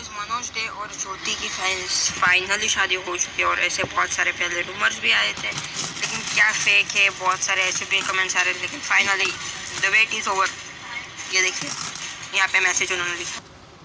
Guys Manoj day और ज्योति की finally शादी हो चुकी है और ऐसे बहुत सारे पहले रूमर्स भी आए थे। लेकिन क्या फेक है? बहुत सारे ऐसे भी कमेंट्स आ रहे थे, लेकिन finally the wait is over ये देखिए, यहाँ पे मैसेज उन्होंने लिखा।